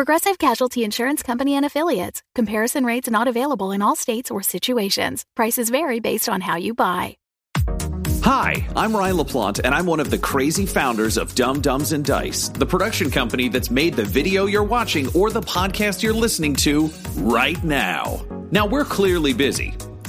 Progressive Casualty Insurance Company and Affiliates. Comparison rates not available in all states or situations. Prices vary based on how you buy. Hi, I'm Ryan LaPlante, and I'm one of the crazy founders of Dumb Dumbs and Dice, the production company that's made the video you're watching or the podcast you're listening to right now. Now, we're clearly busy.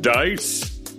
Dice?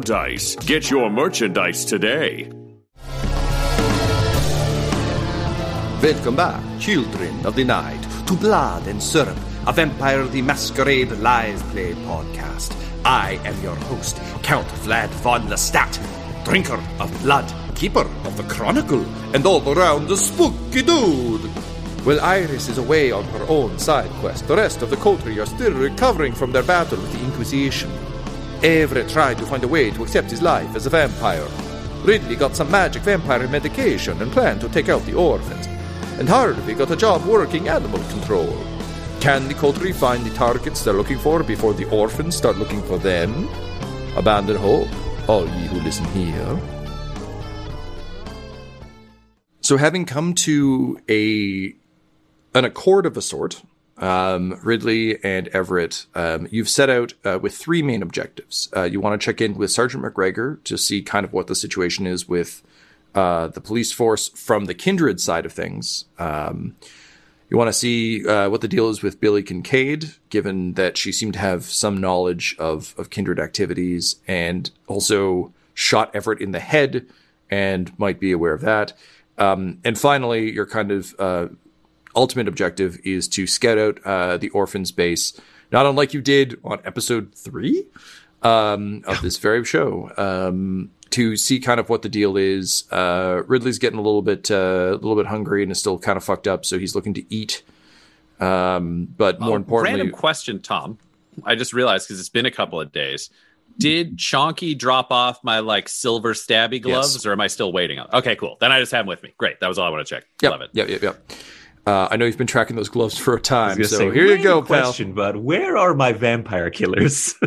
dice. Get your merchandise today. Welcome back, children of the night, to Blood and Syrup, a Vampire the Masquerade live play podcast. I am your host, Count Vlad von Lestat, drinker of blood, keeper of the chronicle, and all around the spooky dude. While Iris is away on her own side quest. The rest of the coterie are still recovering from their battle with the Inquisition. Everett tried to find a way to accept his life as a vampire. Ridley got some magic vampire medication and planned to take out the orphans. And Harvey got a job working animal control. Can the coterie find the targets they're looking for before the orphans start looking for them? Abandon hope, all ye who listen here. So, having come to a an accord of a sort, um, Ridley and Everett, um, you've set out uh, with three main objectives. Uh, you want to check in with Sergeant McGregor to see kind of what the situation is with uh, the police force from the Kindred side of things. Um, you want to see uh, what the deal is with Billy Kincaid, given that she seemed to have some knowledge of, of Kindred activities and also shot Everett in the head and might be aware of that. Um, and finally, you're kind of uh, ultimate objective is to scout out uh, the orphans base, not unlike you did on episode three um, of this very show, um, to see kind of what the deal is. Uh, Ridley's getting a little bit uh, a little bit hungry and is still kind of fucked up, so he's looking to eat. Um, but more Uh, importantly, random question, Tom. I just realized because it's been a couple of days. Did Chonky drop off my like silver stabby gloves, Yes. or am I still waiting on? Okay, cool. Then I just have them with me. Great. That was all I want to check. Yep, Love it. Yep, yep, yep. Uh, I know you've been tracking those gloves for a time, so say, here you go, pal. question, bud. Where are my vampire killers?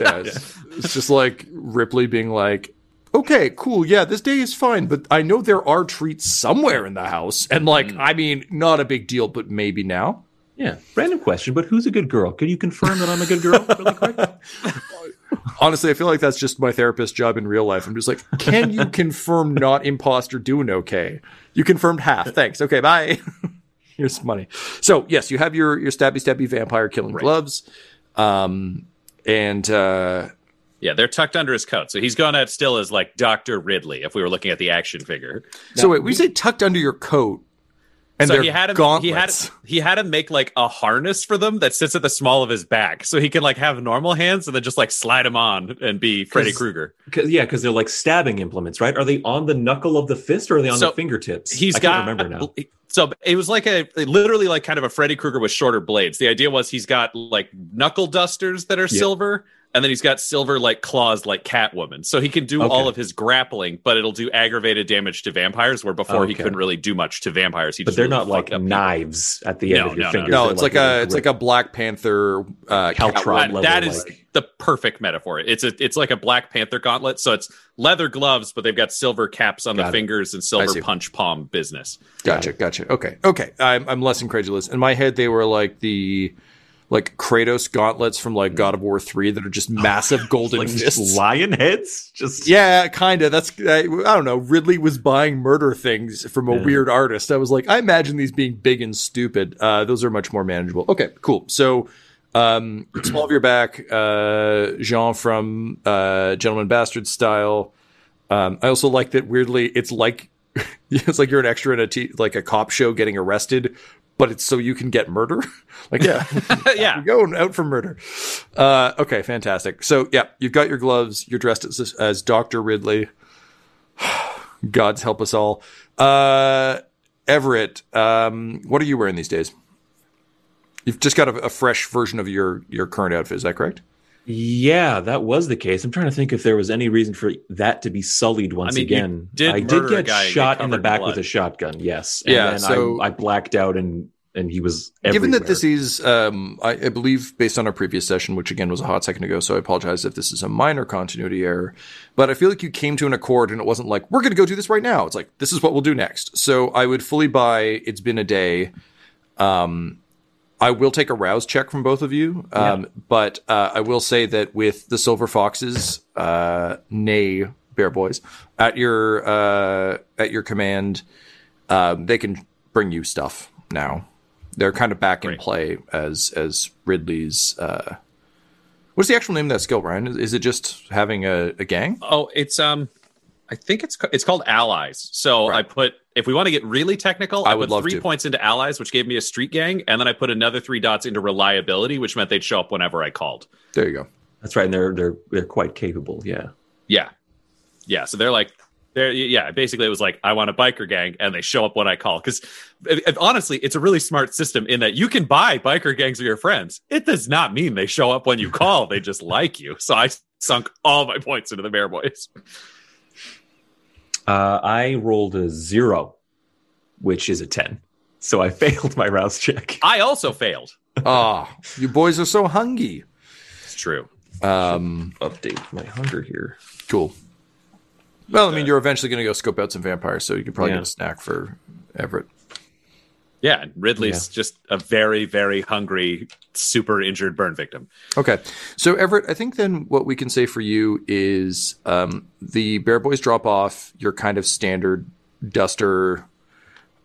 Yeah, it's, it's just like Ripley being like, okay, cool, yeah, this day is fine, but I know there are treats somewhere in the house. And like, Hmm. I mean, not a big deal, but maybe now. yeah, random question, but who's a good girl? Can you confirm that I'm a good girl really quick? Honestly, I feel like that's just my therapist job in real life. I'm just like, can you confirm not imposter doing okay? You confirmed half. Thanks. Okay, bye. Here's some money. So yes, you have your your stabby stabby vampire killing gloves, um, and uh, Yeah, they're tucked under his coat, so he's going out still as like Doctor Ridley. If we were looking at the action figure, so wait, we say tucked under your coat, and so he had him. gauntlets. He had he had him make like a harness for them that sits at the small of his back, so he can like have normal hands and then just like slide them on and be Freddy Krueger. Yeah, because they're like stabbing implements, right? Are they on the knuckle of the fist or are they on So, the fingertips? He's I got can't remember now. So it was like a literally like kind of a Freddy Krueger with shorter blades. The idea was he's got like knuckle dusters that are silver, and then he's got silver like claws like Catwoman. So he can do Okay. all of his grappling, but it'll do aggravated damage to vampires. Where before he couldn't really do much to vampires. He But they're really not like fucked up people. knives at the end No, of your no, no, fingers. no, They're it's like, a it's like a Black Panther uh, Caltron level, that is like- the perfect metaphor. It's a it's like a Black Panther gauntlet. So it's leather gloves, but they've got silver caps on Got the it. fingers and silver punch palm business. Gotcha, gotcha. Okay, okay. I'm I'm less incredulous. In my head, they were like the like Kratos gauntlets from like God of War three that are just massive golden like fists. just lion heads. Just Yeah, kind of. That's I, I don't know. Ridley was buying murder things from a Yeah. weird artist. I was like, I imagine these being big and stupid. Uh, those are much more manageable. Okay, cool. So, um, small of your back, uh, Jean from uh, Gentleman Bastard style. Um, I also like that weirdly. It's like it's like you're an extra in a t- like a cop show getting arrested, but it's so you can get murder. like yeah, yeah. going out for murder. Uh, okay, fantastic. So yeah, you've got your gloves. You're dressed as, as Doctor Ridley. God's help us all. Uh, Everett, um, what are you wearing these days? You've just got a, a fresh version of your your current outfit. Is that correct? Yeah, that was the case. I'm trying to think if there was any reason for that to be sullied once mean, again. did I did get guy get shot in the covered in back blood. with a shotgun. Yes. And Yeah, then so- I, I blacked out and and he was Given that this is, um, I, I believe, based on our previous session, which again was a hot second ago, so I apologize if this is a minor continuity error. But I feel like you came to an accord, and it wasn't like we're going to go do this right now. It's like this is what we'll do next. So I would fully buy. It's been a day. Um, I will take a rouse check from both of you, um, but uh, I will say that with the Silver Foxes, uh, nay Bear Boys, at your uh, at your command, um, they can bring you stuff now. They're kind of back in play as as Ridley's. Uh, what's the actual name of that skill, Ryan? Is, is it just having a, a gang? Oh, it's um, I think it's it's called allies. So Right. I put if we want to get really technical, I I, would put love three to. points into allies, which gave me a street gang, and then I put another three dots into reliability, which meant they'd show up whenever I called. There you go. That's right, and they're they're they're quite capable. Yeah. Yeah, yeah. So they're like. They're, yeah, basically, it was like I want a biker gang, and they show up when I call. Because honestly, it's a really smart system in that you can buy biker gangs of your friends. It does not mean they show up when you call; they just like you. So I sunk all my points into the Bear Boys. Uh, I rolled a zero, which is a ten. So I failed my rouse check. I also failed. Ah, you boys are so hungry. It's true. Um, Update my hunger here. cool. Well, I mean, you're eventually going to go scope out some vampires, so you could probably Yeah. get a snack for Everett. Yeah, Ridley's just a very, very hungry, super injured burn victim. Okay. So, Everett, I think then what we can say for you is um, the Bear Boys drop off your kind of standard duster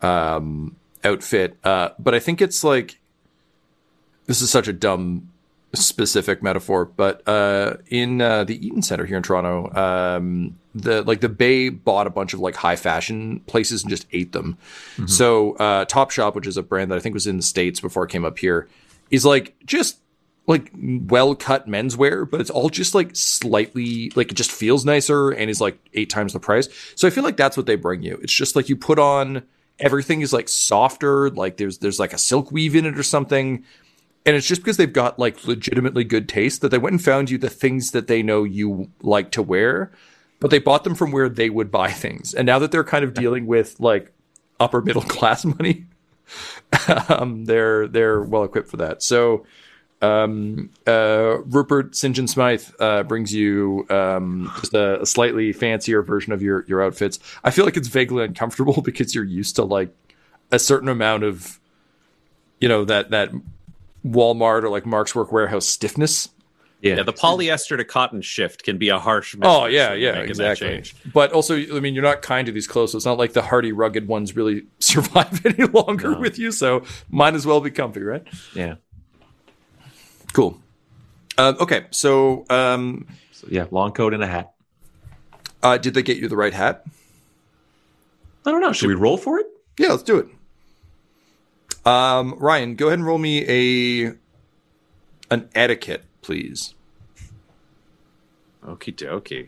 um, outfit. Uh, but I think it's like this is such a dumb specific metaphor, but uh, in uh, the Eaton Center here in Toronto, um, the like the Bay bought a bunch of like high fashion places and just ate them. So uh, Top Shop, which is a brand that I think was in the states before it came up here, is like just like well cut menswear, but it's all just like slightly like it just feels nicer and is like eight times the price. So I feel like that's what they bring you. It's just like you put on everything is like softer, like there's there's like a silk weave in it or something. And it's just because they've got like legitimately good taste that they went and found you the things that they know you like to wear, but they bought them from where they would buy things. And now that they're kind of dealing with like upper middle class money, um, they're they're well equipped for that. So um, uh, Rupert St. John Smythe uh, brings you um, just a, a slightly fancier version of your your outfits. I feel like it's vaguely uncomfortable because you're used to like a certain amount of you know that that Walmart or like Mark's Work Wearhouse stiffness. Yeah. Yeah, the polyester to cotton shift can be a harsh. Oh yeah, yeah, exactly. change. But also, I mean, you're not kind to these clothes. So it's not like the hardy, rugged ones really survive any longer No. with you. So might as well be comfy, right? Yeah. Cool. Uh, okay, so um, So yeah, long coat and a hat. uh, did they get you the right hat? I don't know. Should we roll for it? Yeah, let's do it. Um, Ryan, go ahead and roll me a an etiquette, please. Okie dokie.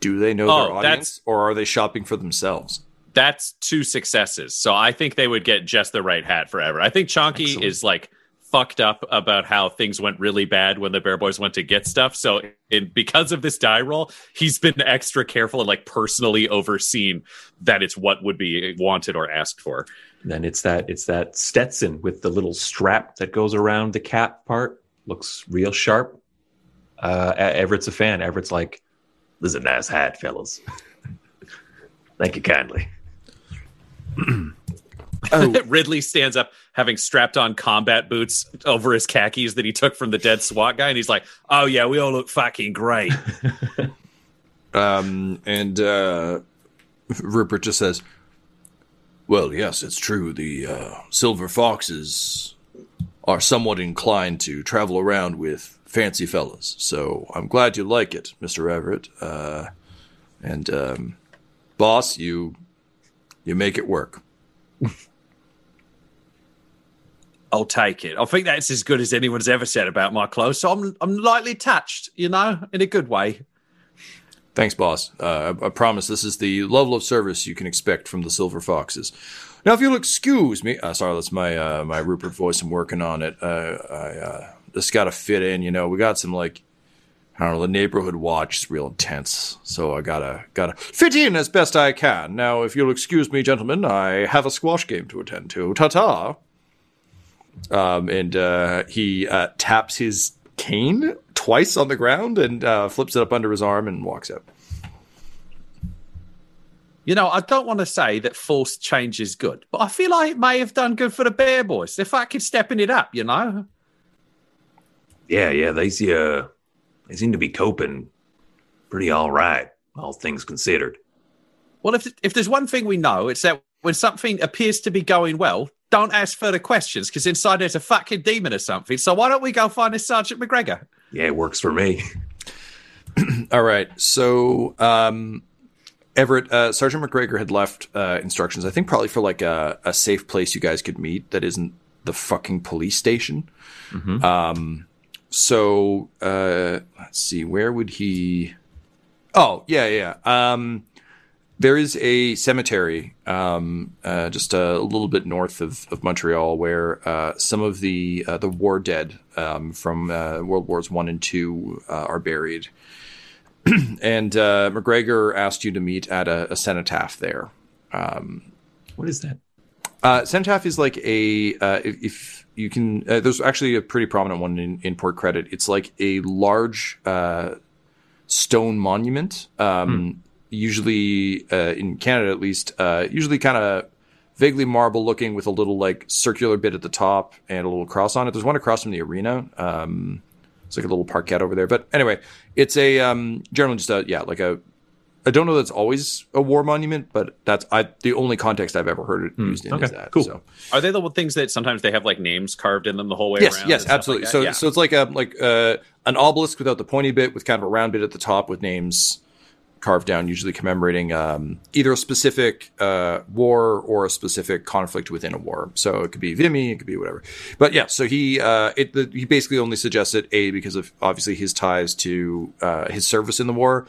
Do they know Oh, their that's- audience, or are they shopping for themselves? That's two successes. So I think they would get just the right hat forever. I think Chonky Excellent. is like fucked up about how things went really bad when the Bear Boys went to get stuff. So in, because of this die roll, he's been extra careful and like personally overseen that it's what would be wanted or asked for. Then it's that it's that Stetson with the little strap that goes around the cap part. Looks real sharp. Uh, Everett's a fan. Everett's like, "This is a nice hat, fellas. Thank you kindly." Ridley stands up having strapped on combat boots over his khakis that he took from the dead SWAT guy. And he's like, oh, yeah, we all look fucking great. Um, and uh, Rupert just says, "Well, yes, it's true. The uh, silver foxes are somewhat inclined to travel around with fancy fellas. So I'm glad you like it, Mister Everett. Uh, and um, boss, you you make it work. I'll take it. I think that's as good as anyone's ever said about my clothes. So I'm I'm lightly touched, you know, in a good way. Thanks, boss. Uh, I, I promise this is the level of service you can expect from the Silver Foxes. Now, if you'll excuse me, uh, sorry, that's my uh, my Rupert voice. I'm working on it. Uh, I uh, just got to fit in. You know, we got some like I don't know. The neighborhood watch is real intense, so I gotta gotta fit in as best I can. Now, if you'll excuse me, gentlemen, I have a squash game to attend to. Ta ta. Um, and uh, he uh, taps his cane twice on the ground and flips it up under his arm and walks out. You know, I don't want to say that forced change is good, but I feel like it may have done good for the Bear Boys. They're fucking stepping it up, you know? Yeah, yeah, they see uh they seem to be coping pretty all right, all things considered. Well, if if there's one thing we know, it's that when something appears to be going well, don't ask further questions because inside there's a fucking demon or something. So why don't we go find this Sergeant McGregor? Yeah, it works for me. All right. So, um, Everett, uh, Sergeant McGregor had left uh, instructions, I think probably for like a, a safe place you guys could meet that isn't the fucking police station. Um, so, uh, let's see, where would he. Oh, yeah, yeah. Um, there is a cemetery um, uh, just a little bit north of, of Montreal where uh, some of the uh, the war dead um, from uh, World Wars One and Two uh, are buried. and uh, McGregor asked you to meet at a, a cenotaph there. What is that? Uh, cenotaph is like a uh, if, if you can. Uh, there's actually a pretty prominent one in, in Port Credit. It's like a large uh, stone monument. Um, Usually uh, in Canada, at least, uh, usually kind of vaguely marble looking with a little like circular bit at the top and a little cross on it. There's one across from the arena. Um, it's like a little parkette over there. But anyway, it's a um, generally just a yeah like a. I don't know that's always a war monument, but that's I the only context I've ever heard it used in okay, is that. cool. So. Are they the things that sometimes they have like names carved in them the whole way Yes, around? yes, absolutely. like so. Yeah. so it's like a like uh, an obelisk without the pointy bit, with kind of a round bit at the top, with names carved down, usually commemorating um, either a specific uh, war or a specific conflict within a war. So it could be Vimy, it could be whatever. But yeah, so he uh, it the, he basically only suggested a because of obviously his ties to uh, his service in the war.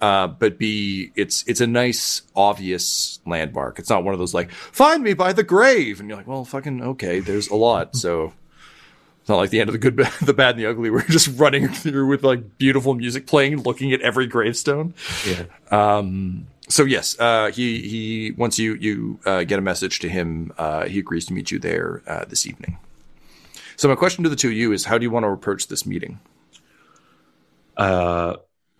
Uh, but B, it's it's a nice, obvious landmark. It's not one of those like "find me by the grave," and you're like, "Well, fucking okay." There's a lot, so it's not like the end of the good, the bad, and the ugly. We're just running through with like beautiful music playing, looking at every gravestone. Yeah. Um, so yes, uh, he he once you you uh, get a message to him, uh, he agrees to meet you there uh, this evening. So my question to the two of you is, how do you want to approach this meeting? Uh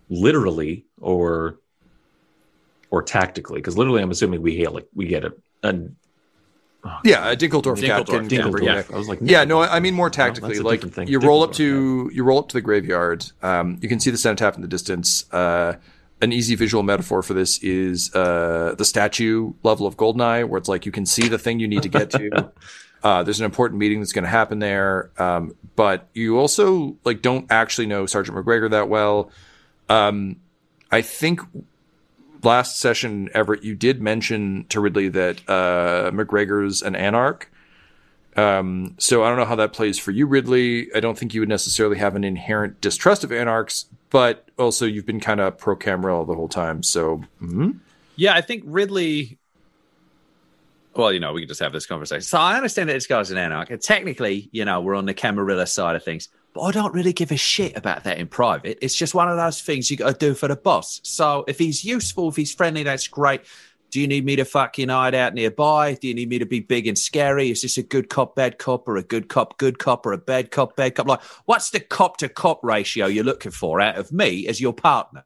literally or or tactically because literally i'm assuming we get like we get a, a Yeah, a Dinkeldorf, cap Dinkeldorf, can, can Dinkeldorf, yeah. I was like, Yeah, no, I I mean more tactically. that's a like thing. you roll up Dinkeldorf, to you roll up to the graveyard. Um, you can see the cenotaph in the distance. Uh, an easy visual metaphor for this is uh, the statue level of Goldeneye, where it's like you can see the thing you need to get to. uh, there's an important meeting that's going to happen there, um, but you also like don't actually know Sergeant McGregor that well. Um, I think last session, Everett, you did mention to Ridley that uh, McGregor's an anarch. Um, so I don't know how that plays for you, Ridley. I don't think you would necessarily have an inherent distrust of anarchs, but also you've been kind of pro Camarilla the whole time. So mhm. Yeah, I think Ridley. Well, you know, we can just have this conversation. So I understand that this guy's an anarch, technically, you know, we're on the Camarilla side of things. But I don't really give a shit about that in private. It's just one of those things you got to do for the boss. So if he's useful, if he's friendly, that's great. Do you need me to fucking hide out nearby? Do you need me to be big and scary? Is this a good cop, bad cop, or a good cop, good cop, or a bad cop, bad cop? Like, what's the cop to cop ratio you're looking for out of me as your partner?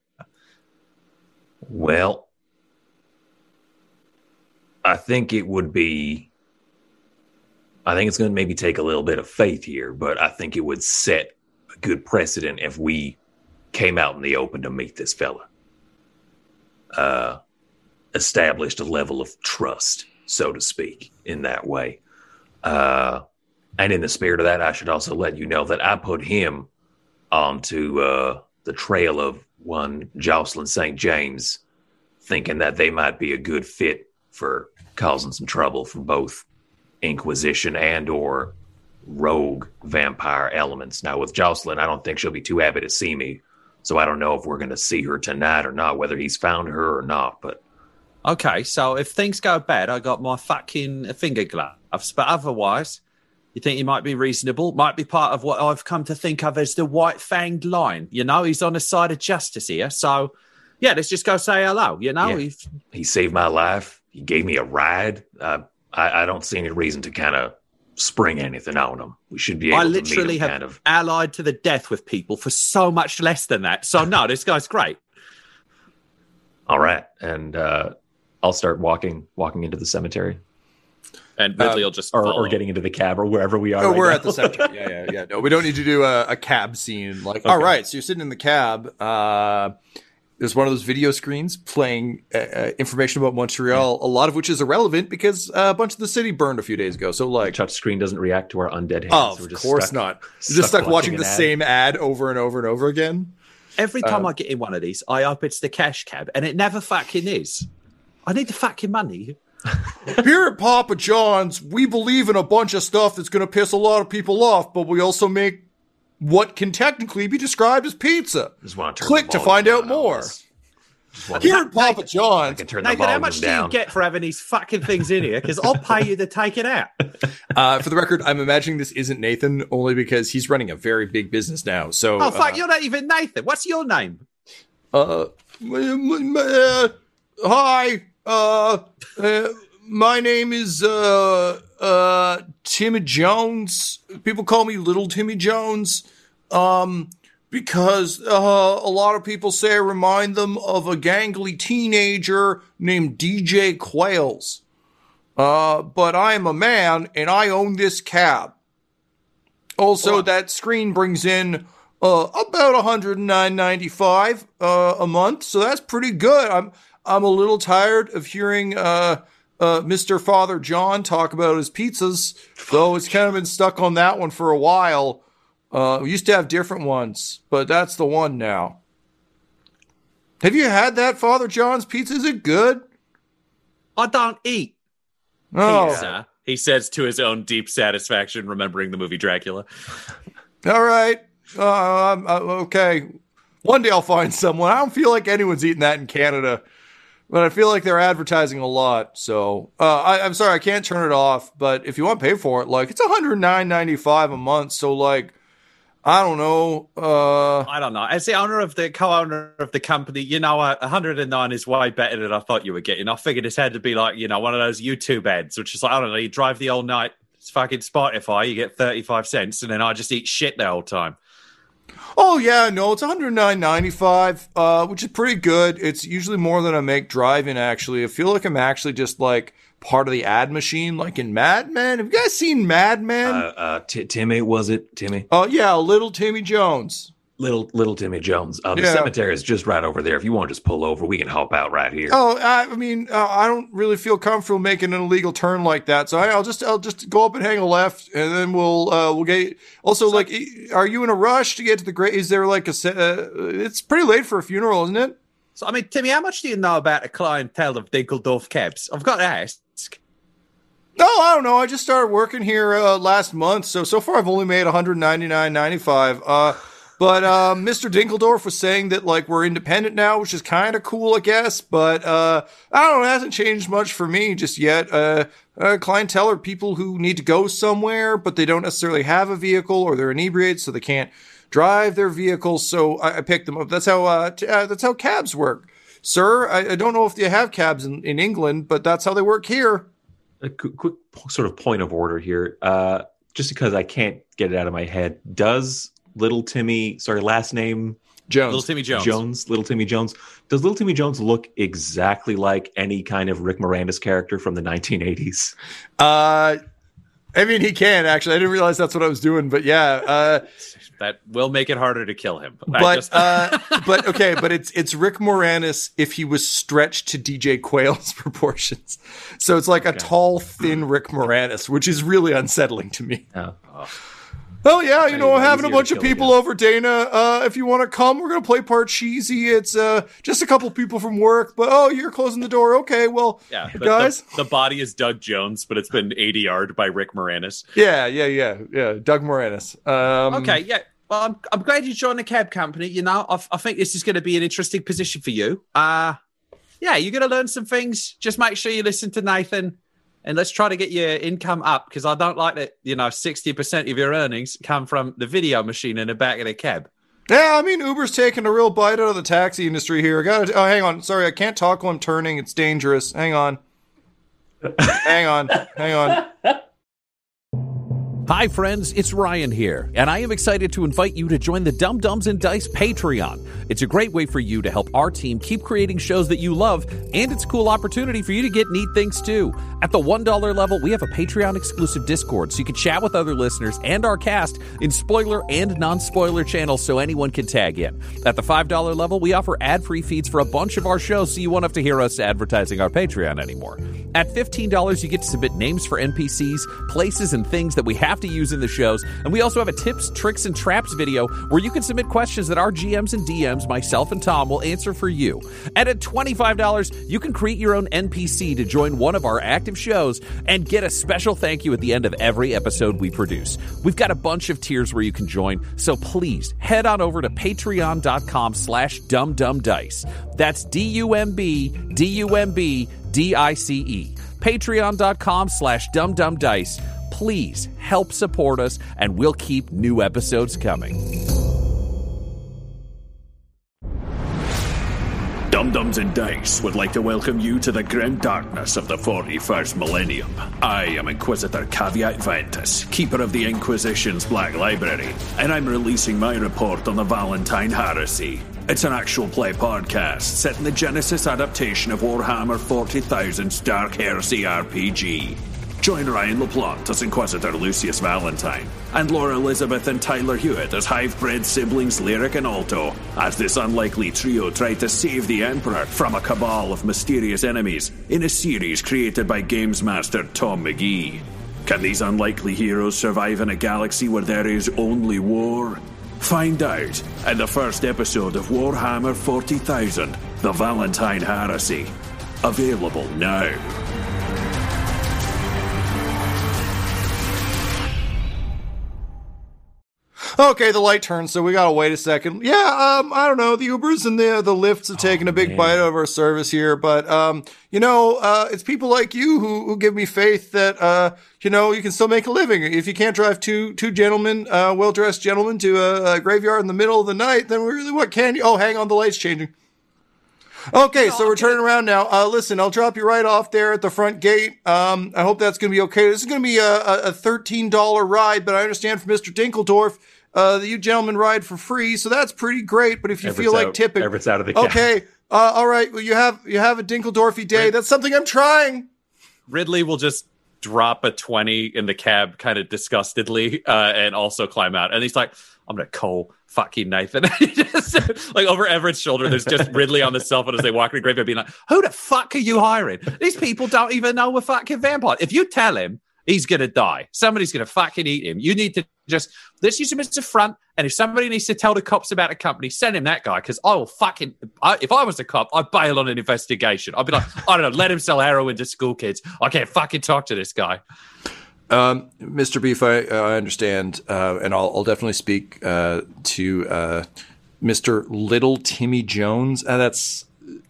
Well, I think it would be. I think it's going to maybe take a little bit of faith here, but I think it would set a good precedent if we came out in the open to meet this fella. Uh, established a level of trust, so to speak, in that way. Uh, and in the spirit of that, I should also let you know that I put him onto uh, the trail of one Jocelyn St. James, thinking that they might be a good fit for causing some trouble for both Inquisition and or rogue vampire elements. Now with Jocelyn, I don't think she'll be too happy to see me, so I don't know if we're going to see her tonight or not, whether he's found her or not. But Okay, so if things go bad, I got my fucking finger gloves. But otherwise, you think he might be reasonable? Might be part of what I've come to think of as the white fanged line. You know, he's on the side of justice here. So, yeah, let's just go say hello. You know, Yeah. He saved my life. He gave me a ride. Uh, I, I don't see any reason to kind of spring anything on them. We should be able I to meet literally have kind of. allied to the death with people for so much less than that. So, no, this guy's great. All right, and uh, I'll start walking walking into the cemetery And Ridley will just or, or getting into the cab or wherever we are. Oh, right we're now. at the center. Yeah, yeah, yeah. No, we don't need to do a, a cab scene. Like, all right, so you're sitting in the cab. Uh, there's one of those video screens playing uh, uh, information about Montreal, a lot of which is irrelevant because uh, a bunch of the city burned a few days ago. So, like, touch screen doesn't react to our undead hands. oh, of course stuck- not. You're just stuck watching an the ad. same ad over and over and over again. Every time I get in one of these, I hope it's the cash cab, and it never fucking is. I need the fucking money. Here at Papa John's, we believe in a bunch of stuff that's going to piss a lot of people off, but we also make what can technically be described as pizza. Just want to turn Click to find out more. this. Just want Here at Papa I John's, can turn the Nathan, how much do down. you get for having these fucking things in here? Because I'll pay you to take it out. uh, for the record, I'm imagining this isn't Nathan only because he's running a very big business now. So, Oh fuck, uh, you're not even Nathan. What's your name? uh, m- m- uh, hi, uh, uh, my name is uh, uh, Timmy Jones. People call me Little Timmy Jones, um, because uh, a lot of people say I remind them of a gangly teenager named DJ Qualls. Uh, but I am a man and I own this cab. Also, that screen brings in uh, about 109.95 uh, a month, so that's pretty good. I'm I'm a little tired of hearing uh, uh, Mr. Father John talk about his pizzas, though it's kind of been stuck on that one for a while. Uh, we used to have different ones, but that's the one now. Have you had that Father John's pizza? Is it good? I don't eat Oh, pizza. He says to his own deep satisfaction, remembering the movie Dracula. all right. Uh, I'm, uh, okay. One day I'll find someone. I don't feel like anyone's eating that in Canada, but I feel like they're advertising a lot. So uh, I, I'm sorry, I can't turn it off. But if you want to pay for it, like it's 109.95 a month. So like, I don't know. Uh, I don't know. As the owner of the co-owner of the company, you know, uh, 109 is way better than I thought you were getting. I figured this had to be like, you know, one of those YouTube ads, which is like, I don't know, you drive the whole night. It's fucking Spotify. You get 35 cents, and then I just eat shit the whole time. Oh yeah, no, it's 109.95, uh, which is pretty good. It's usually more than I make driving. Actually, I feel like I'm actually just like part of the ad machine, like in Mad Men. Have you guys seen Mad Men? Uh, uh, T- Timmy, was it Timmy? Oh yeah, little Timmy Jones. Little little Timmy Jones. Uh, the Yeah. cemetery is just right over there. If you want to just pull over, we can help out right here. Oh, I, I mean, uh, I don't really feel comfortable making an illegal turn like that, so I, I'll just I'll just go up and hang a left, and then we'll uh, we'll get. Also, like, are you in a rush to get to the grave? Is there like a? Uh, it's pretty late for a funeral, isn't it? So, I mean, Timmy, how much do you know about the clientele of Dinkeldorf cabs? I've got to ask. No, I don't know. I just started working here uh, last month, so so far I've only made 199.95. Uh, but uh, Mr. Dinkeldorf was saying that like we're independent now, which is kind of cool, I guess. But uh, I don't know. It hasn't changed much for me just yet. Uh, uh, clientele are people who need to go somewhere, but they don't necessarily have a vehicle, or they're inebriated, so they can't drive their vehicle. So I, I picked them up. That's how uh, t- uh, that's how cabs work, sir. I, I don't know if they have cabs in, in England, but that's how they work here. A quick sort of point of order here. Uh, just because I can't get it out of my head, does little Timmy, sorry, last name Jones. Little Timmy Jones. Jones, little Timmy Jones, does little Timmy Jones look exactly like any kind of Rick Moranis character from the 1980s? Uh, I mean, he can actually. I didn't realize that's what I was doing, but yeah. Uh, That will make it harder to kill him. But just- uh, but okay, but it's it's Rick Moranis if he was stretched to DJ Qualls' proportions. So it's like a tall, thin Rick Moranis, which is really unsettling to me. Oh. Oh yeah, you know, I'm having a bunch of people again. over, Dana. Uh, if you want to come, we're gonna play Parcheesi. It's uh just a couple people from work, but oh, you're closing the door. Okay, well, yeah, the, guys. The, the body is Doug Jones, but it's been ADR'd by Rick Moranis. Yeah, yeah, yeah, yeah. Doug Moranis. Um, Okay, yeah. I'm, I'm glad you joined the cab company. You know, I, I think this is going to be an interesting position for you. Uh, yeah, you're going to learn some things. Just make sure you listen to Nathan and let's try to get your income up because I don't like that, you know, 60% of your earnings come from the video machine in the back of the cab. Yeah, I mean Uber's taking a real bite out of the taxi industry here. I gotta. Oh, hang on. Sorry, I can't talk while I'm turning. It's dangerous. Hang on. hang on. Hang on. Hi, friends, it's Ryan here, and I am excited to invite you to join the Dum Dums and Dice Patreon. It's a great way for you to help our team keep creating shows that you love, and it's a cool opportunity for you to get neat things too. At the $1 level, we have a Patreon exclusive Discord so you can chat with other listeners and our cast in spoiler and non spoiler channels so anyone can tag in. At the $5 level, we offer ad free feeds for a bunch of our shows so you won't have to hear us advertising our Patreon anymore. At $15, you get to submit names for NPCs, places, and things that we have to use in the shows. And we also have a tips, tricks, and traps video where you can submit questions that our GMs and DMs, myself and Tom, will answer for you. And at $25, you can create your own NPC to join one of our active shows and get a special thank you at the end of every episode we produce. We've got a bunch of tiers where you can join, so please head on over to patreon.com slash dumbdumbdice. That's D-U-M-B, D-U-M-B, D-I-C-E. Patreon.com slash dumbdumbdice. Please help support us, and we'll keep new episodes coming. Dum Dums and Dice would like to welcome you to the grim darkness of the 41st millennium. I am Inquisitor Caveat Ventus, keeper of the Inquisition's Black Library, and I'm releasing my report on the Valentine Heresy. It's an actual play podcast set in the Genesys adaptation of Warhammer 40,000's Dark Heresy RPG. Join Ryan LaPlante as Inquisitor Lucius Valentine, and Laura Elizabeth and Tyler Hewitt as hive-bred siblings Lyric and Alto, as this unlikely trio try to save the Emperor from a cabal of mysterious enemies in a series created by games master Tom McGee. Can these unlikely heroes survive in a galaxy where there is only war? Find out in the first episode of Warhammer 40,000 The Valentine Heresy. Available now. Okay, the light turns, so we gotta wait a second. Yeah, um, I don't know. The Ubers and the the Lyfts have taken a big bite out of our service here, but um, you know, uh, it's people like you who who give me faith that uh, you know, you can still make a living. If you can't drive two two gentlemen, uh, well dressed gentlemen to a, a graveyard in the middle of the night, then really, what can you? Oh, hang on, the light's changing. Okay, so we're turning around now. Uh, listen, I'll drop you right off there at the front gate. Um, I hope that's going to be okay. This is going to be a, a, a thirteen dollar ride, but I understand from Mister Dinkeldorf uh, that you gentlemen ride for free, so that's pretty great. But if you Everett's feel like out- tipping, Everett's out of the cab. okay, uh, all right. Well, you have you have a Dinkeldorfy day. That's something I'm trying. Ridley will just drop a 20 in the cab kind of disgustedly uh, and also climb out. And he's like, I'm going to call fucking Nathan. just, like over Everett's shoulder, there's just Ridley on the cell phone as they walk in the graveyard being like, who the fuck are you hiring? These people don't even know we're fucking vampires. If you tell him he's going to die, somebody's going to fucking eat him, you need to just, let's use him as a front. And if somebody needs to tell the cops about a company, send him that guy because I will fucking, I, if I was a cop, I'd bail on an investigation. I'd be like, I don't know, let him sell heroin to school kids. I can't fucking talk to this guy. Um, Mr. Beef, I, I understand, uh, and I'll, I'll, definitely speak uh, to uh, Mr. Little Timmy Jones. Uh, that's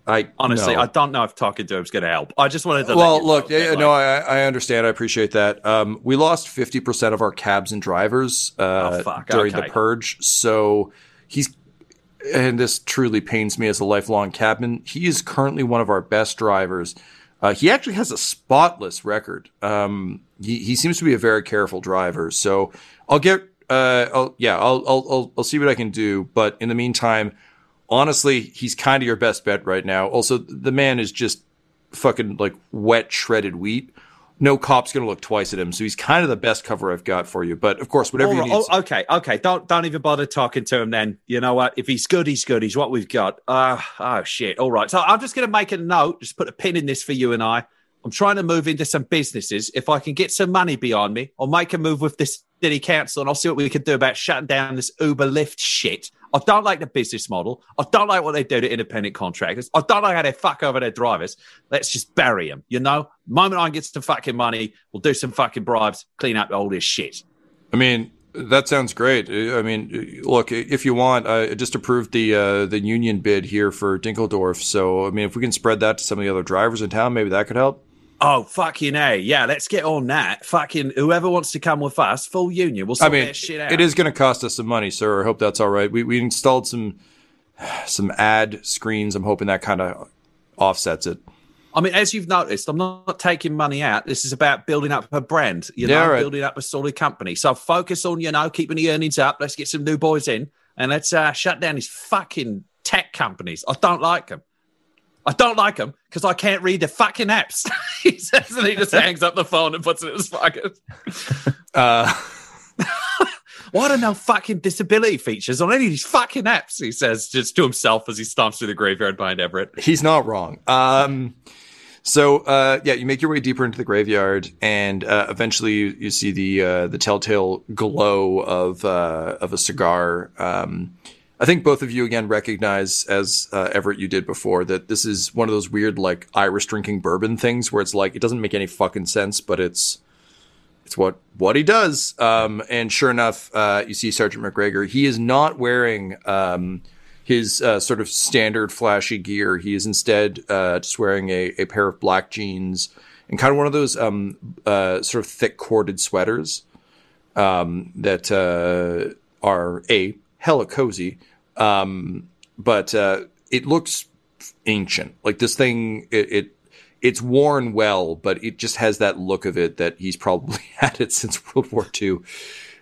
I honestly, no. I don't know if talking to him is going to help. I just wanted to. Well, look, know, like, no, I, I, understand. I appreciate that. Um, we lost fifty percent of our cabs and drivers uh, oh, during okay. the purge, so he's. And this truly pains me as a lifelong cabman. He is currently one of our best drivers. Uh, he actually has a spotless record. Um, he, he seems to be a very careful driver. So I'll get, uh, I'll, yeah, I'll, I'll, I'll, I'll see what I can do. But in the meantime, honestly, he's kind of your best bet right now. Also, the man is just fucking like wet shredded wheat. No cop's gonna look twice at him, so he's kind of the best cover I've got for you. But of course, whatever you need. Oh, okay, okay. Don't don't even bother talking to him. Then you know what? If he's good, he's good. He's what we've got. Uh, oh shit. All right. So I'm just gonna make a note. Just put a pin in this for you and I. I'm trying to move into some businesses. If I can get some money behind me, I'll make a move with this city council and I'll see what we can do about shutting down this Uber Lyft shit. I don't like the business model. I don't like what they do to independent contractors. I don't like how they fuck over their drivers. Let's just bury them, you know? moment I get some fucking money, we'll do some fucking bribes, clean up all this shit. I mean, that sounds great. I mean, look, if you want, I just approved the uh, the union bid here for Dinkeldorf. So, I mean, if we can spread that to some of the other drivers in town, maybe that could help. Oh fucking a yeah! Let's get on that. Fucking whoever wants to come with us, full union. We'll sort I mean, that shit out. It is going to cost us some money, sir. I hope that's all right. We we installed some some ad screens. I'm hoping that kind of offsets it. I mean, as you've noticed, I'm not taking money out. This is about building up a brand, you know, yeah, right. building up a solid company. So focus on, you know, keeping the earnings up. Let's get some new boys in and let's uh, shut down these fucking tech companies. I don't like them. I don't like him because I can't read the fucking apps. he says, and he just hangs up the phone and puts it in his pocket. Uh, Why don't know fucking disability features on any of these fucking apps? He says just to himself as he stomps through the graveyard behind Everett. He's not wrong. Um, so uh, yeah, you make your way deeper into the graveyard, and uh, eventually you, you, see the uh, the telltale glow of uh, of a cigar. Um, I think both of you again recognize, as uh, Everett you did before, that this is one of those weird like Irish drinking bourbon things where it's like it doesn't make any fucking sense, but it's it's what what he does. Um, and sure enough, uh, you see Sergeant McGregor. He is not wearing um, his uh, sort of standard flashy gear. He is instead uh, just wearing a, a pair of black jeans and kind of one of those um, uh, sort of thick corded sweaters um, that uh, are a hella cozy um, but uh, it looks ancient. Like this thing, it, it, it's worn well, but it just has that look of it that he's probably had it since World War II.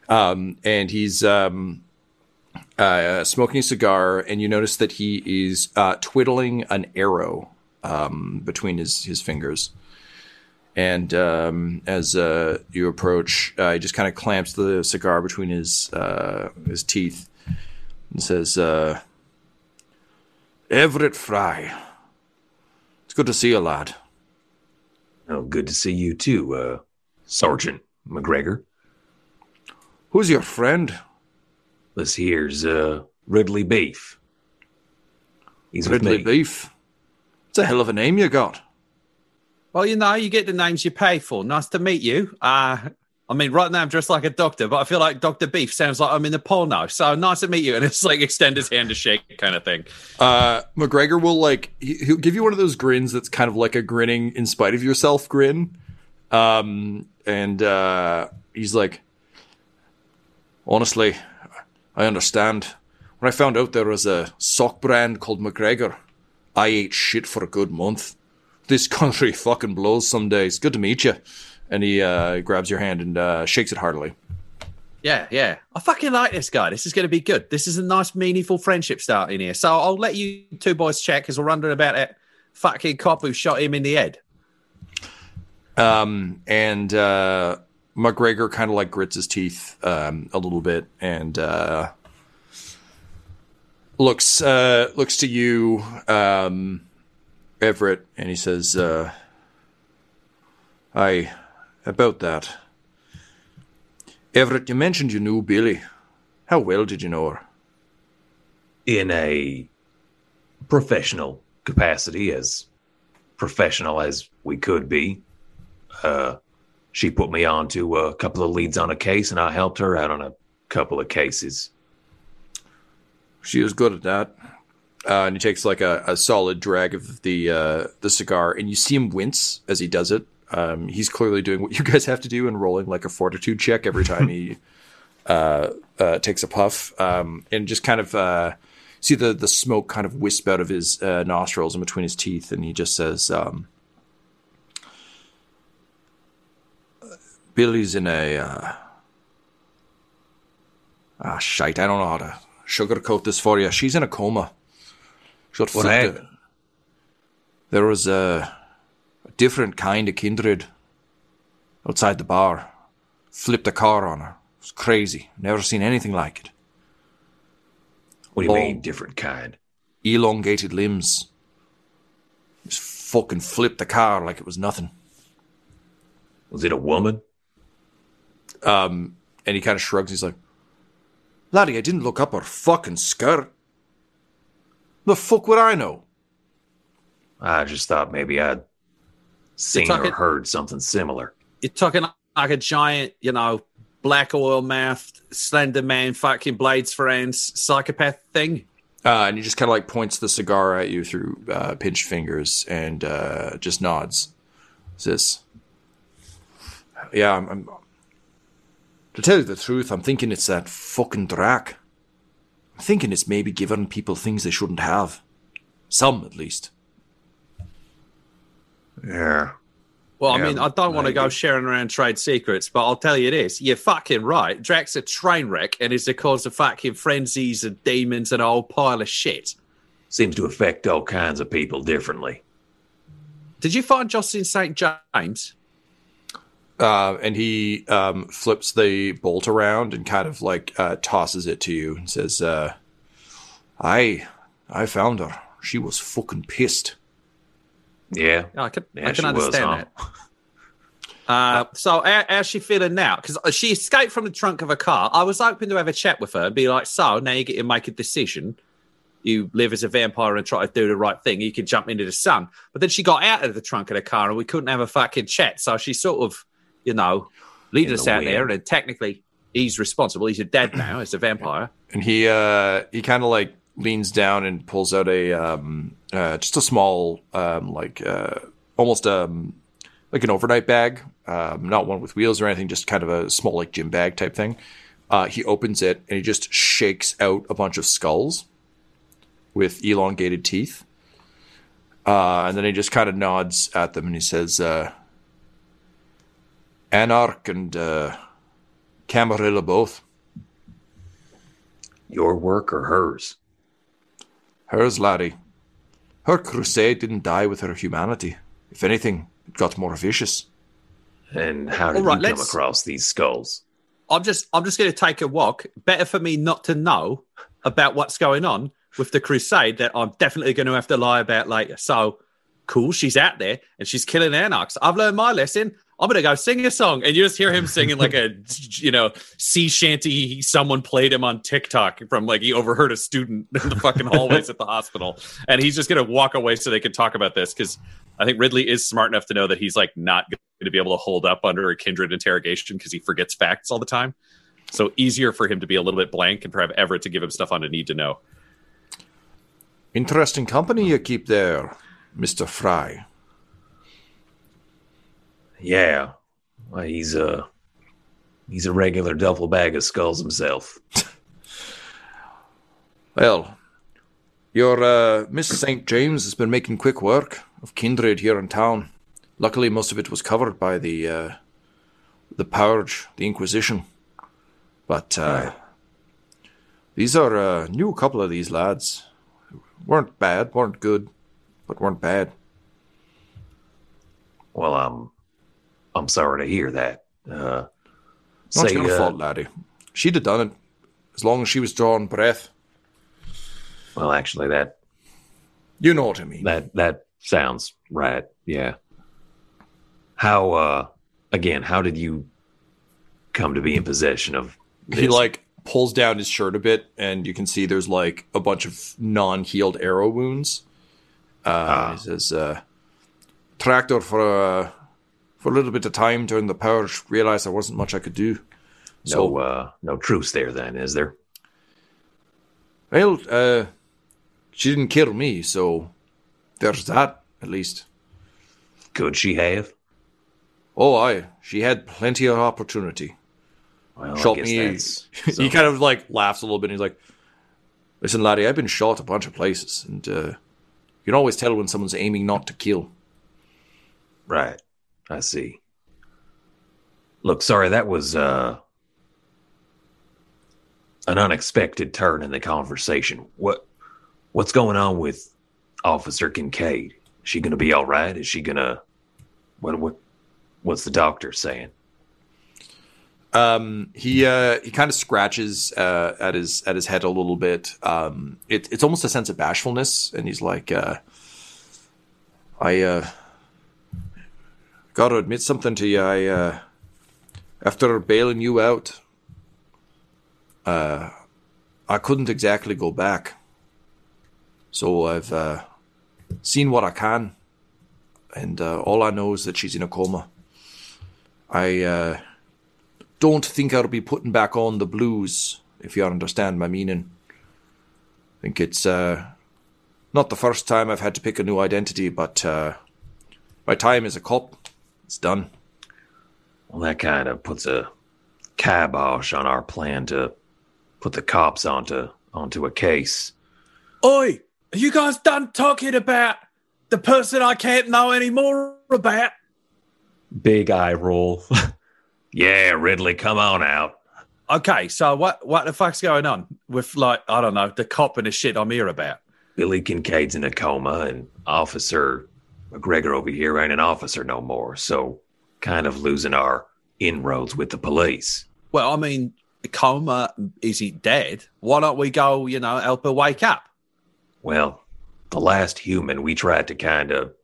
Um, and he's um, uh, smoking a cigar, and you notice that he is uh, twiddling an arrow um, between his his fingers. And um, as uh, you approach, uh, he just kind of clamps the cigar between his uh, his teeth and says, uh, Everett Fry. It's good to see you, lad. Oh, good to see you too, uh, Sergeant McGregor. Who's your friend? This here's uh, Ridley Beef. He's Ridley Beef. It's a hell of a name you got. Well, you know, you get the names you pay for. Nice to meet you. Uh, I mean, right now I'm dressed like a doctor, but I feel like Dr. Beef sounds like I'm in the porno. So nice to meet you. And it's like extend his hand to shake kind of thing. Uh, McGregor will like, he'll give you one of those grins that's kind of like a grinning in spite of yourself grin. Um, and uh, he's like, honestly, I understand. When I found out there was a sock brand called McGregor, I ate shit for a good month. This country fucking blows some days. Good to meet you and he uh, grabs your hand and uh, shakes it heartily. Yeah, yeah. I fucking like this guy. This is going to be good. This is a nice, meaningful friendship starting in here. So I'll let you two boys check because we're wondering about that fucking cop who shot him in the head. Um, and uh, McGregor kind of like grits his teeth um, a little bit and uh, looks uh, looks to you, um, Everett, and he says, uh, "I about that." Everett, you mentioned you knew Billy. How well did you know her? In a professional capacity, as professional as we could be. Uh, she put me on to a couple of leads on a case, and I helped her out on a couple of cases. She was good at that. Uh, and he takes like a, a solid drag of the uh, the cigar, and you see him wince as he does it. Um, he's clearly doing what you guys have to do and rolling like a fortitude check every time he uh, uh, takes a puff, um, and just kind of uh, see the the smoke kind of wisp out of his uh, nostrils and between his teeth, and he just says, um, "Billy's in a uh, ah shite. I don't know how to sugarcoat this for you. She's in a coma. She got What? There was a different kind of kindred outside the bar. Flipped a car on her. It was crazy. Never seen anything like it. What do you Oh. mean, different kind? Elongated limbs. Just fucking flipped the car like it was nothing. Was it a woman? Um, and he kind of shrugs. He's like, Laddie, I didn't look up her fucking skirt. The fuck would I know? I just thought maybe I'd seen talking- or heard something similar. You're talking like a giant, you know, black oil mouthed, slender man, fucking blades friends, psychopath thing. Uh, and he just kind of like points the cigar at you through uh, pinched fingers and uh, just nods. Says, "Yeah, I'm, I'm. To tell you the truth, I'm thinking it's that fucking Drac. I'm thinking it's maybe giving people things they shouldn't have. Some, at least. Yeah. Well, I mean, I don't want to go sharing around trade secrets, but I'll tell you this: you're fucking right. Drax a train wreck and is the cause of fucking frenzies and demons and a whole pile of shit. Seems to affect all kinds of people differently. Did you find Jocelyn St. James? Uh, and he um, flips the bolt around and kind of like uh, tosses it to you and says, uh, "I, I found her. She was fucking pissed." Yeah. I can, Yeah, I can was, understand huh? that. Uh, so, how, how's she feeling now? Because she escaped from the trunk of a car. I was hoping to have a chat with her and be like, "So now you get to make a decision. You live as a vampire and try to do the right thing. You can jump into the sun." But then she got out of the trunk of the car and we couldn't have a fucking chat. So she sort of, you know, leading In us the out there. And technically, he's responsible. He's a dad now as a vampire. and he uh he kind of like leans down and pulls out a um uh just a small um like uh almost um like an overnight bag um not one with wheels or anything just kind of a small like gym bag type thing. Uh he opens it and he just shakes out a bunch of skulls with elongated teeth. Uh and then he just kind of nods at them and he says uh anarch and uh camarilla both. Your work or hers? Hers, laddie. Her crusade didn't die with her humanity. If anything, it got more vicious. And how did All right, you come let's- across these skulls? I'm just I'm just going to take a walk. Better for me not to know about what's going on with the crusade that I'm definitely going to have to lie about later. So cool, she's out there and she's killing anarchs. I've learned my lesson. I'm to go sing a song, and you just hear him singing like a you know sea shanty. Someone played him on TikTok from like he overheard a student in the fucking hallways at the hospital, and he's just to walk away so they can talk about this because I think Ridley is smart enough to know that he's like not going to be able to hold up under a kindred interrogation because he forgets facts all the time. So easier for him to be a little bit blank and for have Everett to give him stuff on a need to know. Interesting company you keep there, Mr. Fry. Yeah. Well, he's a he's a regular duffel bag of skulls himself. Well, your uh, Miss St. James has been making quick work of kindred here in town. Luckily, most of it was covered by the uh, the purge, the Inquisition. But uh, these are uh, new couple of these lads. weren't bad, weren't good, but weren't bad. Well, I'm I'm sorry to hear that. Uh, Not say, your uh, fault, laddie. She'd have done it as long as she was drawing breath. well, actually, that You know what I mean. that that sounds right. Yeah. How? uh Again, how did you come to be in possession of? he like pulls down his shirt a bit, and you can see there's like a bunch of non-healed arrow wounds. Uh, He says, uh, "Tractor for uh, for a little bit of time during the purge. Realized there wasn't much I could do. no uh no truce there. Then is there? Well, uh, she didn't kill me, so there's that at least. Could she have? Oh, aye, she had plenty of opportunity. Well, shot me. that's he kind of like laughs a little bit. And he's like, "Listen, laddie, I've been shot a bunch of places, and uh, you can always tell when someone's aiming not to kill." Right. I see. Look, sorry, that was uh an unexpected turn in the conversation. What what's going on with Officer Kincaid? Is she gonna be all right? Is she gonna what what what's the doctor saying? Um, he uh, he kind of scratches uh, at his at his head a little bit. Um, it, it's almost a sense of bashfulness, and he's like, uh, "I uh, got to admit something to you. I uh, after bailing you out, uh, I couldn't exactly go back. So I've uh, seen what I can, and uh, all I know is that she's in a coma. I." Uh, don't think I'll be putting back on the blues, if you understand my meaning. I think it's uh, not the first time I've had to pick a new identity, but my time as a cop, it's done. Well, that kind of puts a kibosh on our plan to put the cops onto onto a case. Oi, are you guys done talking about the person I can't know any more about? Big eye roll. yeah, Ridley, come on out. Okay, so what what the fuck's going on with like I don't know the cop and the shit I'm here about? Billy Kincaid's in a coma, and Officer McGregor over here ain't an officer no more. So, kind of losing our inroads with the police. Well, I mean, coma is he dead? Why don't we go? You know, help her wake up. Well, the last human we tried to kind of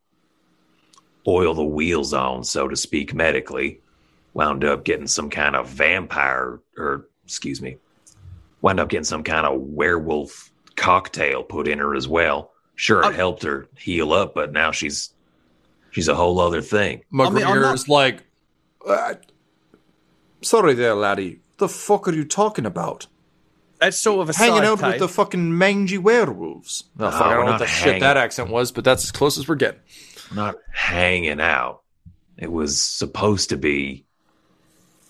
oil the wheels on, so to speak, medically, wound up getting some kind of vampire, or excuse me, wound up getting some kind of werewolf cocktail put in her as well. Sure, it Oh. helped her heal up, but now she's she's a whole other thing. I mean, not- is like, uh, sorry there, laddie. The fuck are you talking about? That's sort of a Hanging side out tape. with the fucking mangy werewolves. No, fuck, I don't know what not the shit that accent was, but that's as close as we're getting. Not hanging out. It was supposed to be.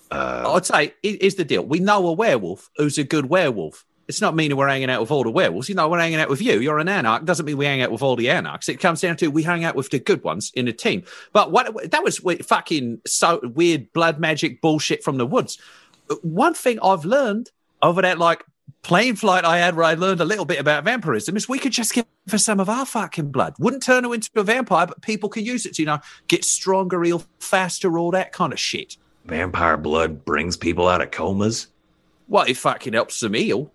Uh, I'd say it is the deal. We know a werewolf who's a good werewolf. It's not meaning we're hanging out with all the werewolves. You know, we're hanging out with you. You're an anarch. Doesn't mean we hang out with all the anarchs. It comes down to we hang out with the good ones in a team. But what that was fucking so weird blood magic bullshit from the woods. One thing I've learned over that like plane flight I had where I learned a little bit about vampirism is we could just give her some of our fucking blood. Wouldn't turn her into a vampire, but people can use it to, you know, get stronger, real faster, all that kind of shit. vampire blood brings people out of comas. Well, it fucking helps them heal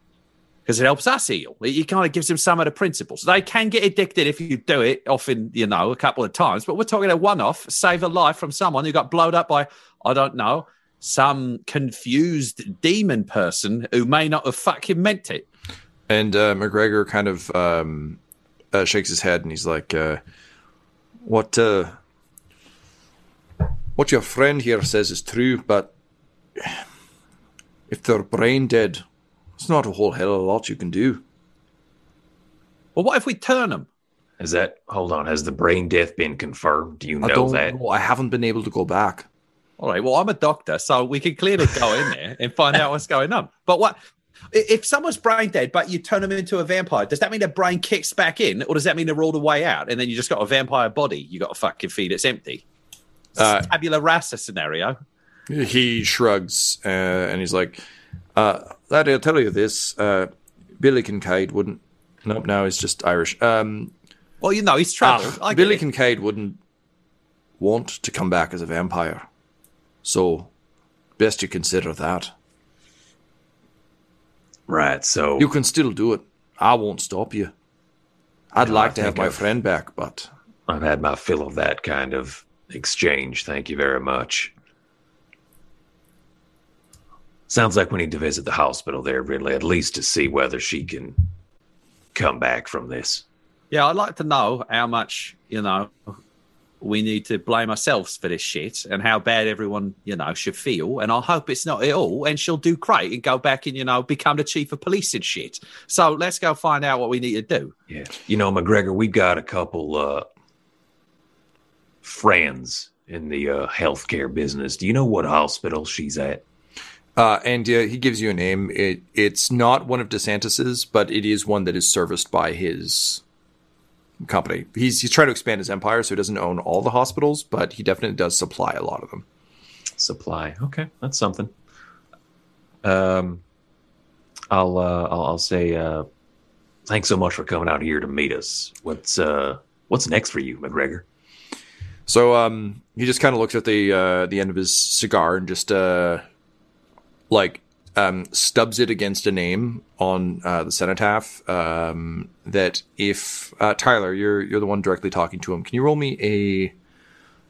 because it helps us heal. It kind of gives them some of the principles. They can get addicted if you do it, often, you know, a couple of times, but we're talking a one off, save a life from someone who got blowed up by, I don't know, some confused demon person who may not have fucking meant it. And uh, McGregor kind of um, uh, shakes his head and he's like, uh, "What uh, what your friend here says is true, but if they're brain dead, it's not a whole hell of a lot you can do." Well, what if we turn them? Is that hold on? Has the brain death been confirmed? Do you I know don't that? know. I haven't been able to go back. All right. Well, I'm a doctor, so we can clearly go in there and find out what's going on. But what if someone's brain dead, but you turn them into a vampire? Does that mean their brain kicks back in, or does that mean they're all the way out, and then you just got a vampire body? You got to fucking feed it's empty. Uh, Tabula rasa scenario. He shrugs uh, and he's like, uh, "Laddie, I'll tell you this: uh, Billy Kincaid wouldn't. Nope, now he's just Irish. Um, Well, you know he's travelled. Ah, I get Billy it. Kincaid wouldn't want to come back as a vampire. So, best you consider that. Right. So You can still do it. I won't stop you. I'd No, like I to have my I've- friend back, but I've had my fill of that kind of exchange. Thank you very much. Sounds like we need to visit the hospital there, Ridley, at least to see whether she can come back from this. Yeah, I'd like to know how much, you know, we need to blame ourselves for this shit and how bad everyone, you know, should feel. And I hope it's not at all. And she'll do great and go back and, you know, become the chief of police and shit. So let's go find out what we need to do. Yeah. You know, McGregor, we've got a couple uh friends in the uh healthcare business. Do you know what hospital she's at? Uh, and uh, he gives you a name. It it's not one of DeSantis's, but it is one that is serviced by his company. He's he's trying to expand his empire, so he doesn't own all the hospitals, but he definitely does supply a lot of them. Supply. Okay, that's something. Um, I'll uh, I'll, I'll say uh, thanks so much for coming out here to meet us. What's uh what's next for you, McGregor? So um, he just kind of looks at the uh, the end of his cigar and just uh, like um, stubs it against a name on uh, the cenotaph. Um, that if uh, Tyler, you're you're the one directly talking to him. Can you roll me a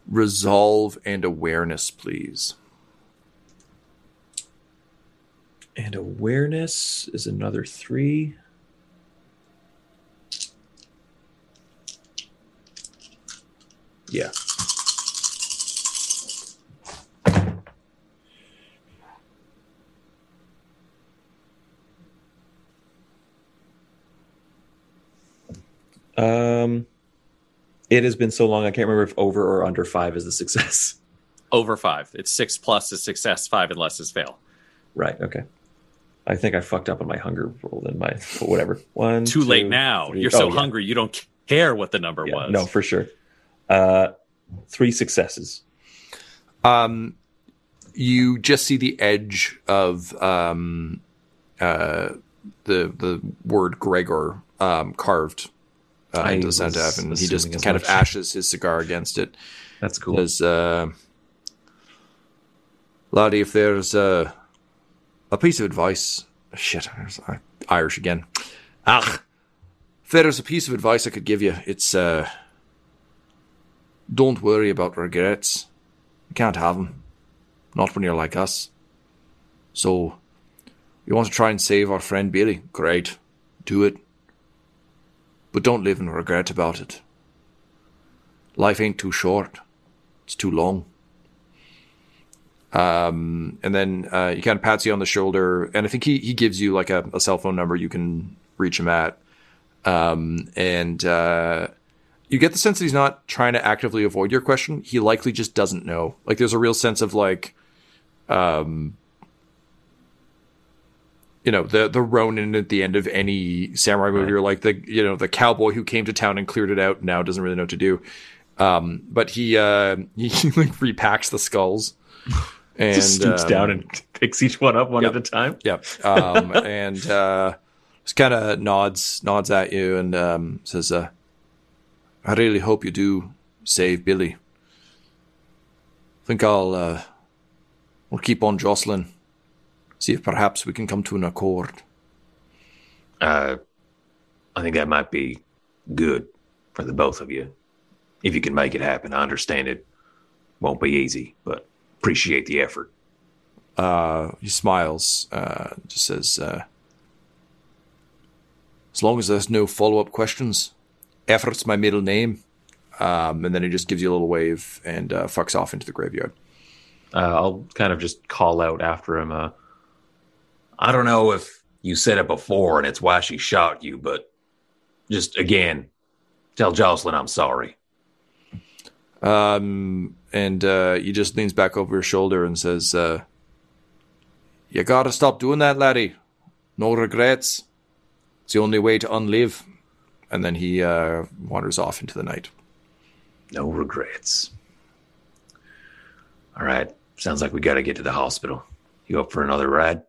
resolve and awareness, please? And awareness is another three. Yeah. Um, it has been so long I can't remember if over or under five is the success. Over five. It's six plus is success, five and less is fail. Right. Okay. I think I fucked up on my hunger roll in my whatever. One. Too late now. three- You're so oh, yeah. hungry, you don't care what the number Yeah, was. No, for sure. Uh, three successes. Um, you just see the edge of um, uh, the the word Gregor um, carved uh, into the cenotaph, and he just kind of ashes his cigar against it. That's cool. Says, uh, laddie, if there's uh, a piece of advice, shit, there's I- Irish again. Ah, if there's a piece of advice I could give you, it's uh, don't worry about regrets. You can't have them, not when you're like us. So, you want to try and save our friend Billy? Great, do it. But don't live in regret about it. Life ain't too short. It's too long. Um, and then uh, he kind of pats you on the shoulder, and I think he, he gives you like a, a cell phone number you can reach him at. Um, and uh, you get the sense that he's not trying to actively avoid your question. He likely just doesn't know. Like there's a real sense of like, um, you know, the the Ronin at the end of any samurai movie, or like the you know the cowboy who came to town and cleared it out and now doesn't really know what to do. Um, but he uh, he like repacks the skulls and Just stoops um, down and picks each one up one yep. at a time. Yep. Um, and uh, just kind of nods nods at you and um, says, uh, "I really hope you do save Billy. I think I'll uh, we'll keep on jostling, see if perhaps we can come to an accord." Uh, I think that might be good for the both of you. If you can make it happen, I understand it won't be easy, but appreciate the effort. Uh, he smiles, uh, just says, uh, "As long as there's no follow up questions, effort's my middle name." Um, and then he just gives you a little wave and uh, fucks off into the graveyard. Uh, I'll kind of just call out after him. I don't know if you said it before and it's why she shot you, but just again, tell Jocelyn I'm sorry. Um, and uh, he just leans back over his shoulder and says, uh, "You gotta stop doing that, laddie. No regrets. It's the only way to unlive." And then he uh, wanders off into the night. No regrets. All right. Sounds like we got to get to the hospital. You up for another ride?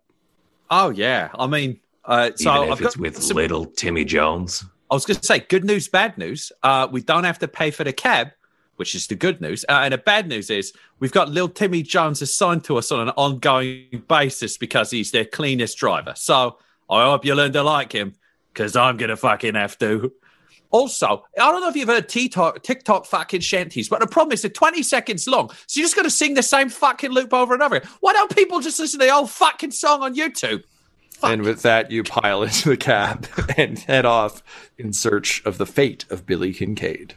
Oh yeah. I mean, uh, so Even if I've it's got with some- little Timmy Jones. I was going to say good news, bad news. Uh, we don't have to pay for the cab, which is the good news. Uh, and the bad news is we've got little Timmy Jones assigned to us on an ongoing basis because he's their cleanest driver. So I hope you learn to like him because I'm going to fucking have to. Also, I don't know if you've heard TikTok, TikTok fucking shanties, but the problem is they're 20 seconds long. So you're just going to sing the same fucking loop over and over. again. Why don't people just listen to the old fucking song on YouTube? Fuck. And with that, you pile into the cab and head off in search of the fate of Billy Kincaid.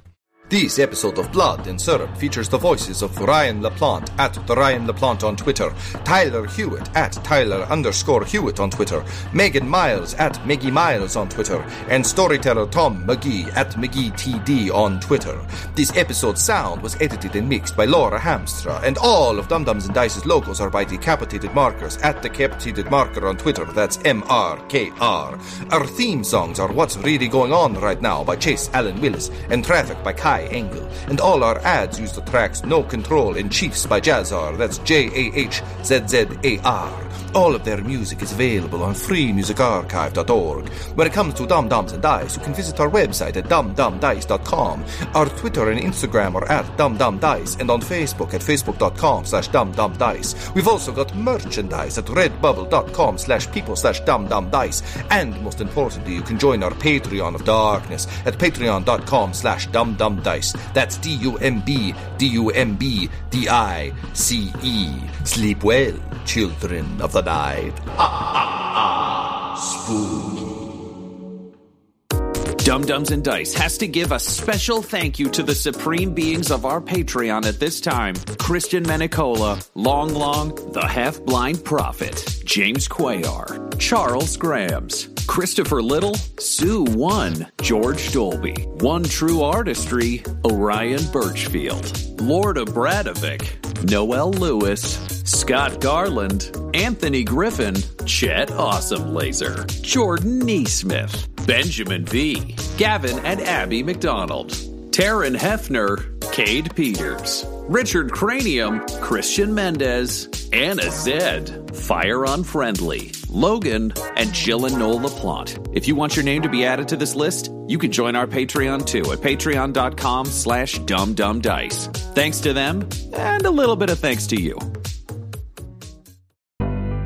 This episode of Blood and Syrup features the voices of Ryan LaPlante at the Ryan LaPlante on Twitter, Tyler Hewitt at Tyler underscore Hewitt on Twitter, Megan Miles at Meggie Miles on Twitter, and storyteller Tom McGee at McGeeTD on Twitter. This episode's sound was edited and mixed by Laura Hamstra, and all of Dumb Dumbs and Dice's logos are by Decapitated Markers at Decapitated Marker on Twitter. That's M R K R. Our theme songs are What's Really Going On Right Now by Chase Allen Willis and Traffic by Kai Engel. And all our ads use the tracks No Control and Chiefs by Jahzzar. That's J A H Z Z A R. All of their music is available on freemusicarchive.org. When it comes to Dumb Dumbs and Dice, you can visit our website at dumbdumbdice.com. Our Twitter and Instagram are at dumbdumbdice and on Facebook at facebook.com slash dumbdumbdice. We've also got merchandise at redbubble.com slash people slash dumbdumbdice. And most importantly, you can join our Patreon of Darkness at patreon.com slash dumbdumbdice. That's D-U-M-B, D-U-M-B, D-I-C-E. Sleep well, children of the night. Dumb Dumbs and Dice has to give a special thank you to the supreme beings of our Patreon at this time. Christian Menicola, Long Long, the Half Blind Prophet, James Quayar, Charles Grams, Christopher Little, Sue One, George Dolby, One True Artistry, Orion Birchfield, Lord of Bradovic, Noel Lewis, Scott Garland, Anthony Griffin, Chet Awesome Laser, Jordan Neesmith, Benjamin V, Gavin and Abby McDonald, Taryn Hefner, Cade Peters, Richard Cranium, Christian Mendez, Anna Zed, Fire Unfriendly, Logan, and Jill and Noel LaPlante. If you want your name to be added to this list, you can join our Patreon too at patreon.com slash dumbdumbdice. Thanks to them, and a little bit of thanks to you.